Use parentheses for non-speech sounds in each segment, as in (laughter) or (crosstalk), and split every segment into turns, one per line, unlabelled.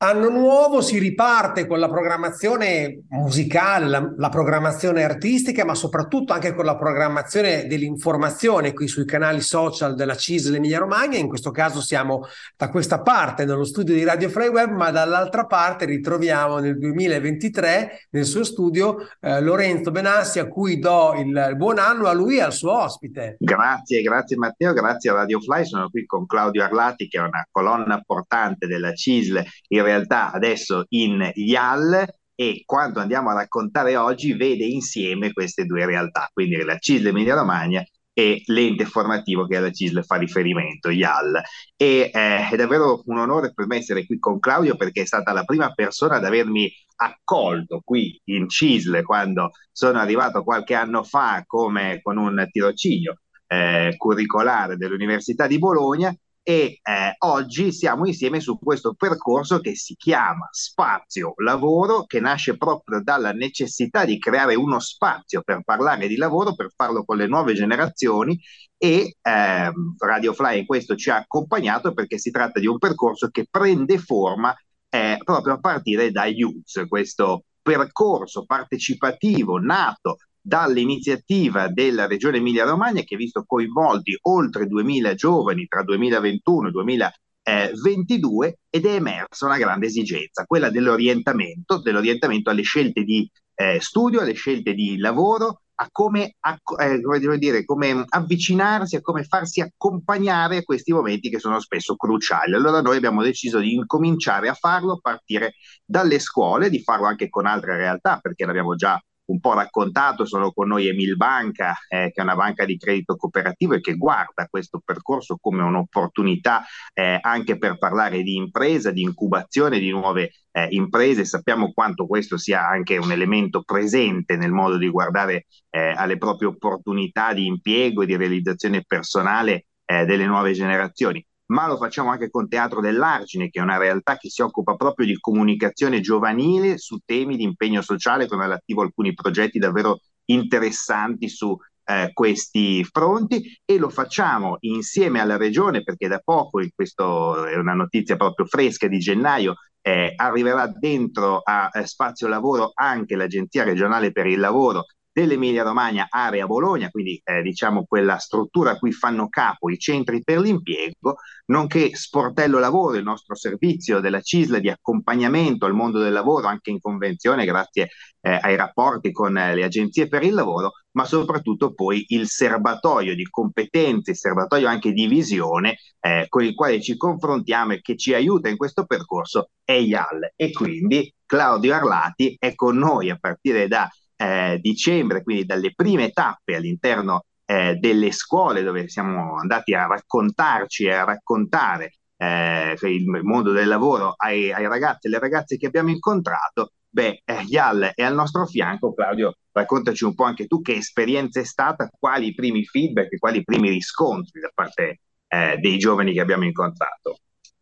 Anno nuovo si riparte con la programmazione musicale, la, la, programmazione artistica, ma soprattutto anche con la programmazione dell'informazione qui sui canali social della CISL Emilia Romagna. In questo caso siamo da questa parte nello studio di Radio Free Web, ma dall'altra parte ritroviamo nel 2023 nel suo studio eh, Lorenzo Benassi, a cui do il buon anno a lui e al suo ospite.
Grazie, grazie Matteo, grazie a Radio Fly. Sono qui con Claudio Arlati, che è una colonna portante della CISL in realtà adesso in YAL e quando andiamo a raccontare oggi vede insieme queste due realtà, quindi la CISL Emilia Romagna e l'ente formativo che alla CISL fa riferimento, YAL. E eh, è davvero un onore per me essere qui con Claudio perché è stata la prima persona ad avermi accolto qui in CISL quando sono arrivato qualche anno fa come con un tirocinio eh, curricolare dell'Università di Bologna e eh, oggi siamo insieme su questo percorso che si chiama Spazio Lavoro, che nasce proprio dalla necessità di creare uno spazio per parlare di lavoro, per farlo con le nuove generazioni. E eh, Radio Fly in questo ci ha accompagnato perché si tratta di un percorso che prende forma eh, proprio a partire da Youth, questo percorso partecipativo nato dall'iniziativa della Regione Emilia-Romagna che ha visto coinvolti oltre 2000 giovani tra 2021 e 2022 ed è emersa una grande esigenza, quella dell'orientamento, dell'orientamento alle scelte di eh, studio, alle scelte di lavoro, a come, a, eh, come, dire, come avvicinarsi, a come farsi accompagnare a questi momenti che sono spesso cruciali. Allora noi abbiamo deciso di incominciare a farlo a partire dalle scuole, di farlo anche con altre realtà, perché l'abbiamo già un po' raccontato, sono con noi Emil Banca, eh, che è una banca di credito cooperativo e che guarda questo percorso come un'opportunità eh, anche per parlare di impresa, di incubazione di nuove eh, imprese. Sappiamo quanto questo sia anche un elemento presente nel modo di guardare eh, alle proprie opportunità di impiego e di realizzazione personale eh, delle nuove generazioni ma lo facciamo anche con Teatro dell'Argine, che è una realtà che si occupa proprio di comunicazione giovanile su temi di impegno sociale, con all'attivo alcuni progetti davvero interessanti su eh, questi fronti e lo facciamo insieme alla regione perché da poco, in questo è una notizia proprio fresca di gennaio, eh, arriverà dentro a eh, Spazio Lavoro anche l'Agenzia regionale per il lavoro dell'Emilia Romagna, area Bologna, quindi eh, diciamo quella struttura a cui fanno capo i centri per l'impiego, nonché Sportello Lavoro, il nostro servizio della CISL di accompagnamento al mondo del lavoro, anche in convenzione grazie eh, ai rapporti con eh, le agenzie per il lavoro, ma soprattutto poi il serbatoio di competenze, il serbatoio anche di visione eh, con il quale ci confrontiamo e che ci aiuta in questo percorso è IAL. E quindi Claudio Arlati è con noi a partire da eh, dicembre, quindi dalle prime tappe all'interno eh, delle scuole dove siamo andati a raccontarci e a raccontare eh, il mondo del lavoro ai, ai, ragazzi e alle ragazze che abbiamo incontrato, beh, eh, Yal è al nostro fianco. Claudio, raccontaci un po' anche tu che esperienza è stata, quali i primi feedback, quali i primi riscontri da parte eh, dei giovani che abbiamo incontrato.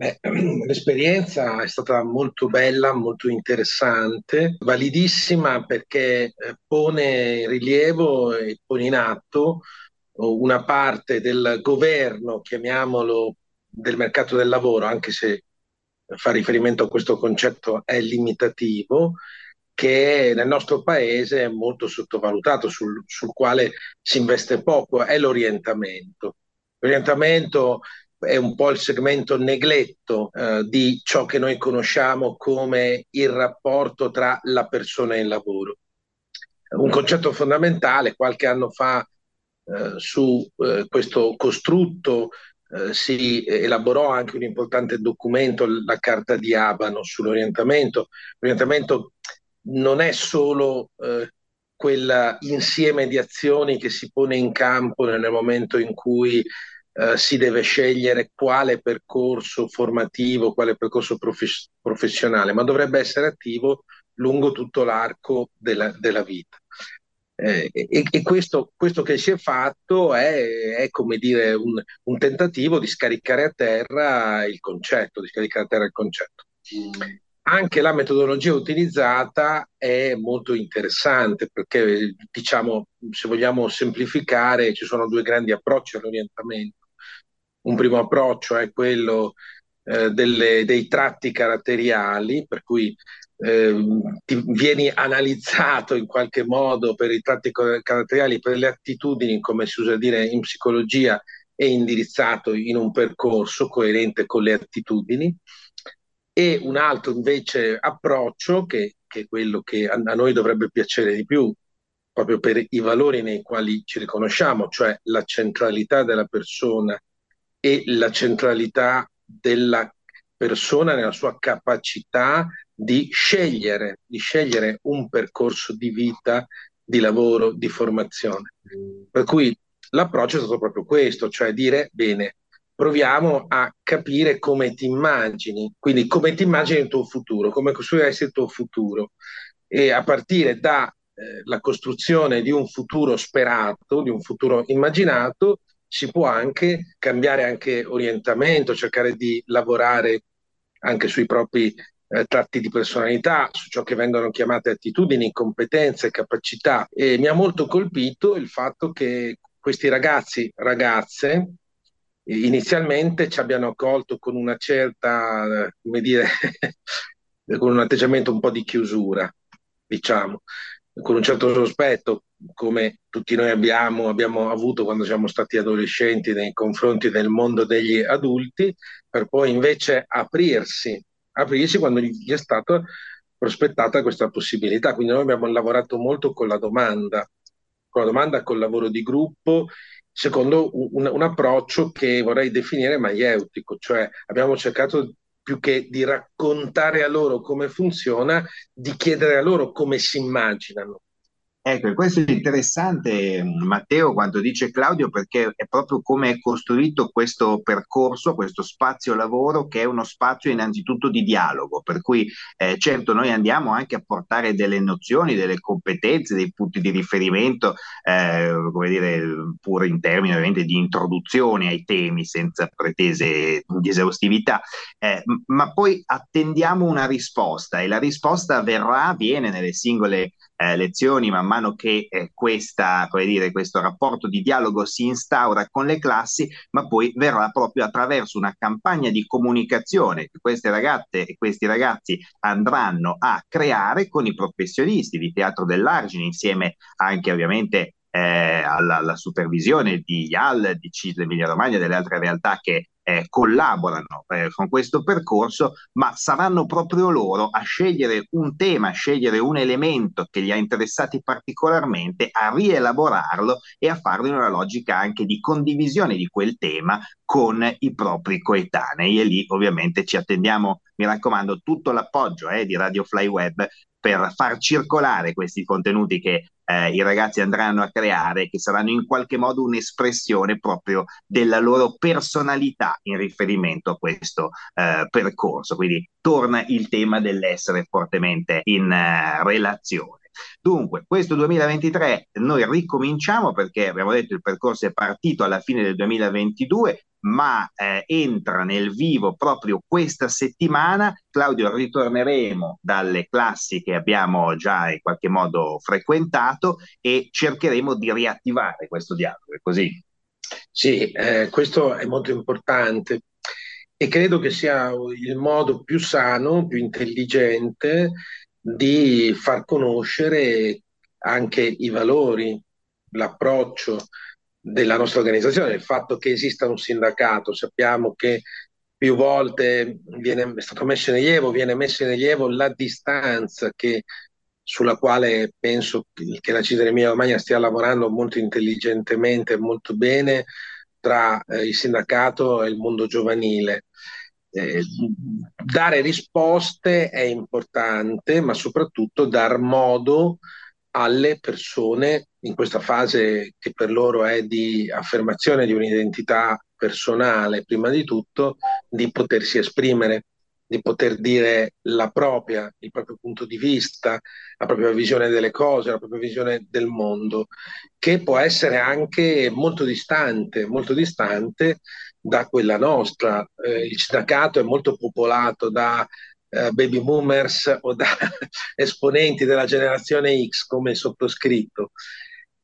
Beh, (clears throat) l'esperienza è stata molto bella, molto interessante, validissima perché eh, pone in rilievo e pone in atto una parte del governo, chiamiamolo, del mercato del lavoro, anche se fa riferimento a questo concetto è limitativo, che nel nostro paese è molto sottovalutato, sul, sul quale si investe poco, è l'orientamento. L'orientamento è un po' il segmento negletto eh, di ciò che noi conosciamo come il rapporto tra la persona e il lavoro. Un concetto fondamentale, qualche anno fa eh, su eh, questo costrutto eh, si elaborò anche un importante documento, la Carta di Abano sull'orientamento. L'orientamento non è solo eh, quell'insieme di azioni che si pone in campo nel momento in cui eh, si deve scegliere quale percorso formativo, quale percorso prof- professionale, ma dovrebbe essere attivo lungo tutto l'arco della, della vita. Eh, e, e questo, questo, che si è fatto è, è come dire un, un, tentativo di scaricare a terra il concetto, di scaricare a terra il concetto. Anche la metodologia utilizzata è molto interessante perché, diciamo, se vogliamo semplificare, ci sono due grandi approcci all'orientamento un primo approccio è quello eh, delle, dei tratti caratteriali, per cui eh, vieni analizzato in qualche modo per i tratti caratteriali, per le attitudini, come si usa dire in psicologia, e indirizzato in un percorso coerente con le attitudini. E un altro invece approccio, che, che è quello che a, noi dovrebbe piacere di più, proprio per i valori nei quali ci riconosciamo, cioè la centralità della persona e la centralità della persona nella sua capacità di scegliere, di scegliere un percorso di vita, di lavoro, di formazione. Per cui l'approccio è stato proprio questo, cioè dire bene, proviamo a capire come ti immagini, quindi come ti immagini il tuo futuro, come costruiresti il tuo futuro e a partire dalla eh, costruzione di un futuro sperato, di un futuro immaginato, si può anche cambiare anche orientamento, cercare di lavorare anche sui propri eh, tratti di personalità, su ciò che vengono chiamate attitudini, competenze, capacità. E mi ha molto colpito il fatto che questi ragazzi, ragazze, inizialmente ci abbiano accolto con una certa, come dire, (laughs) con un atteggiamento un po' di chiusura, diciamo, con un certo sospetto, come tutti noi abbiamo, abbiamo avuto quando siamo stati adolescenti nei confronti del mondo degli adulti, per poi invece aprirsi, aprirsi quando gli è stata prospettata questa possibilità. Quindi noi abbiamo lavorato molto con la domanda, con la domanda, col lavoro di gruppo, secondo un, un approccio che vorrei definire maieutico, cioè abbiamo cercato più che di raccontare a loro come funziona, di chiedere a loro come si immaginano.
Ecco, questo è interessante, Matteo, quando dice Claudio, perché è proprio come è costruito questo percorso, questo spazio lavoro, che è uno spazio innanzitutto di dialogo, per cui eh, certo noi andiamo anche a portare delle nozioni, delle competenze, dei punti di riferimento, eh, come dire, pure in termini ovviamente di introduzione ai temi, senza pretese di esaustività, eh, ma poi attendiamo una risposta e la risposta verrà, viene nelle singole eh, lezioni, man mano che eh, questa, dire, questo rapporto di dialogo si instaura con le classi, ma poi verrà proprio attraverso una campagna di comunicazione che queste ragazze e questi ragazzi andranno a creare con i professionisti di teatro dell'argine, insieme anche ovviamente eh, alla, alla, supervisione di IAL, di CISL Emilia Romagna e delle altre realtà che eh, collaborano eh, con questo percorso, ma saranno proprio loro a scegliere un tema, a scegliere un elemento che li ha interessati particolarmente, a rielaborarlo e a farlo in una logica anche di condivisione di quel tema con i propri coetanei. E lì ovviamente ci attendiamo, mi raccomando, tutto l'appoggio eh, di Radio Fly Web per far circolare questi contenuti che eh, i ragazzi andranno a creare, che saranno in qualche modo un'espressione proprio della loro personalità in riferimento a questo eh, percorso. Quindi torna il tema dell'essere fortemente in eh, relazione. Dunque, questo 2023 noi ricominciamo perché abbiamo detto il percorso è partito alla fine del 2022, ma eh, entra nel vivo proprio questa settimana. Claudio, ritorneremo dalle classi che abbiamo già in qualche modo frequentato e cercheremo di riattivare questo dialogo, è così?
Sì, eh, questo è molto importante e credo che sia il modo più sano, più intelligente di far conoscere anche i valori, l'approccio della nostra organizzazione, il fatto che esista un sindacato, sappiamo che più volte viene, è stato messo in rilievo, viene messo in rilievo la distanza che, sulla quale penso che la Cisare Emilia Romagna stia lavorando molto intelligentemente, molto bene tra eh, il sindacato e il mondo giovanile. Eh, dare risposte è importante, ma soprattutto dar modo alle persone in questa fase che per loro è di affermazione di un'identità personale, prima di tutto, di potersi esprimere, di poter dire la propria, il proprio punto di vista, la propria visione delle cose, la propria visione del mondo, che può essere anche molto distante, molto distante da quella nostra. Eh, il sindacato è molto popolato da eh, baby boomers o da (laughs) esponenti della generazione X come sottoscritto.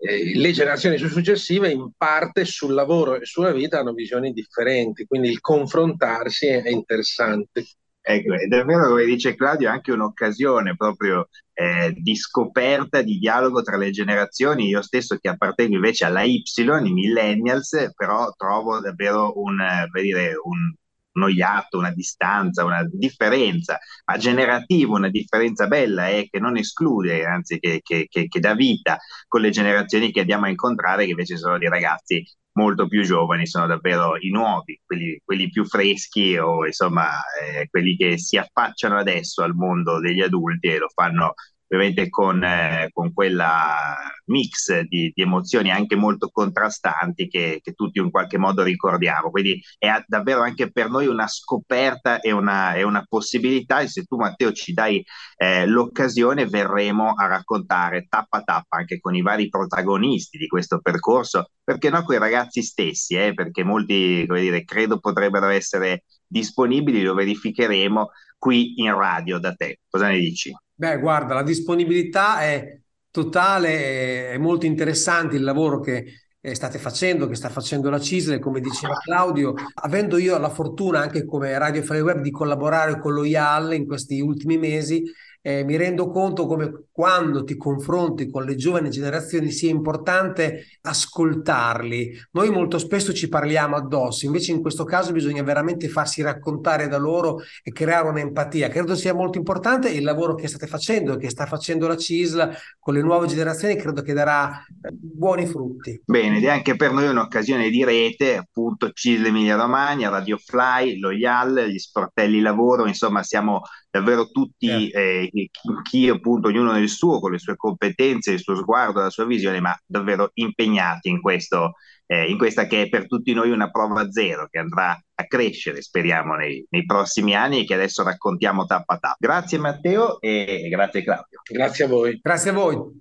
eh, le generazioni successive in parte sul lavoro e sulla vita hanno visioni differenti, quindi il confrontarsi è, interessante.
Ecco, è davvero, come dice Claudio, anche un'occasione proprio eh, di scoperta, di dialogo tra le generazioni. Io stesso che appartengo invece alla Y, i millennials, però trovo davvero un, eh, dire, un, uno iatto, una distanza, una differenza, ma generativa, una differenza bella e eh, che non esclude, anzi che, che, che, che dà vita con le generazioni che andiamo a incontrare, che invece sono dei ragazzi molto più giovani, sono davvero i nuovi, quelli, quelli più freschi o insomma eh, quelli che si affacciano adesso al mondo degli adulti e lo fanno ovviamente con, eh, con quella mix di, di, emozioni anche molto contrastanti che, che, tutti in qualche modo ricordiamo. Quindi è davvero anche per noi una scoperta e una, e una possibilità e se tu Matteo ci dai eh, l'occasione verremo a raccontare tappa tappa anche con i vari protagonisti di questo percorso, perché no con i ragazzi stessi, eh, perché molti come dire, credo potrebbero essere disponibili, lo verificheremo qui in radio da te. Cosa ne dici?
Beh, guarda, la disponibilità è totale, è molto interessante il lavoro che state facendo, che sta facendo la CISL, come diceva Claudio, avendo io la fortuna anche come Radio Free Web di collaborare con lo IAL in questi ultimi mesi, eh, mi rendo conto come quando ti confronti con le giovani generazioni sia importante ascoltarli. Noi molto spesso ci parliamo addosso, invece in questo caso bisogna veramente farsi raccontare da loro e creare un'empatia. Credo sia molto importante il lavoro che state facendo, che sta facendo la CISL con le nuove generazioni, credo che darà buoni frutti.
Bene, ed è anche per noi un'occasione di rete, appunto CISL Emilia Romagna, Radio Fly, lo IAL, gli sportelli lavoro, insomma siamo davvero tutti, eh, chi appunto ognuno nel suo, con le sue competenze, il suo sguardo, la sua visione, ma davvero impegnati in questo, eh, in questa che è per tutti noi una prova zero, che andrà a crescere, speriamo, nei, nei prossimi anni e che adesso raccontiamo tappa tappa. Grazie Matteo e grazie Claudio.
Grazie a voi.
Grazie a voi.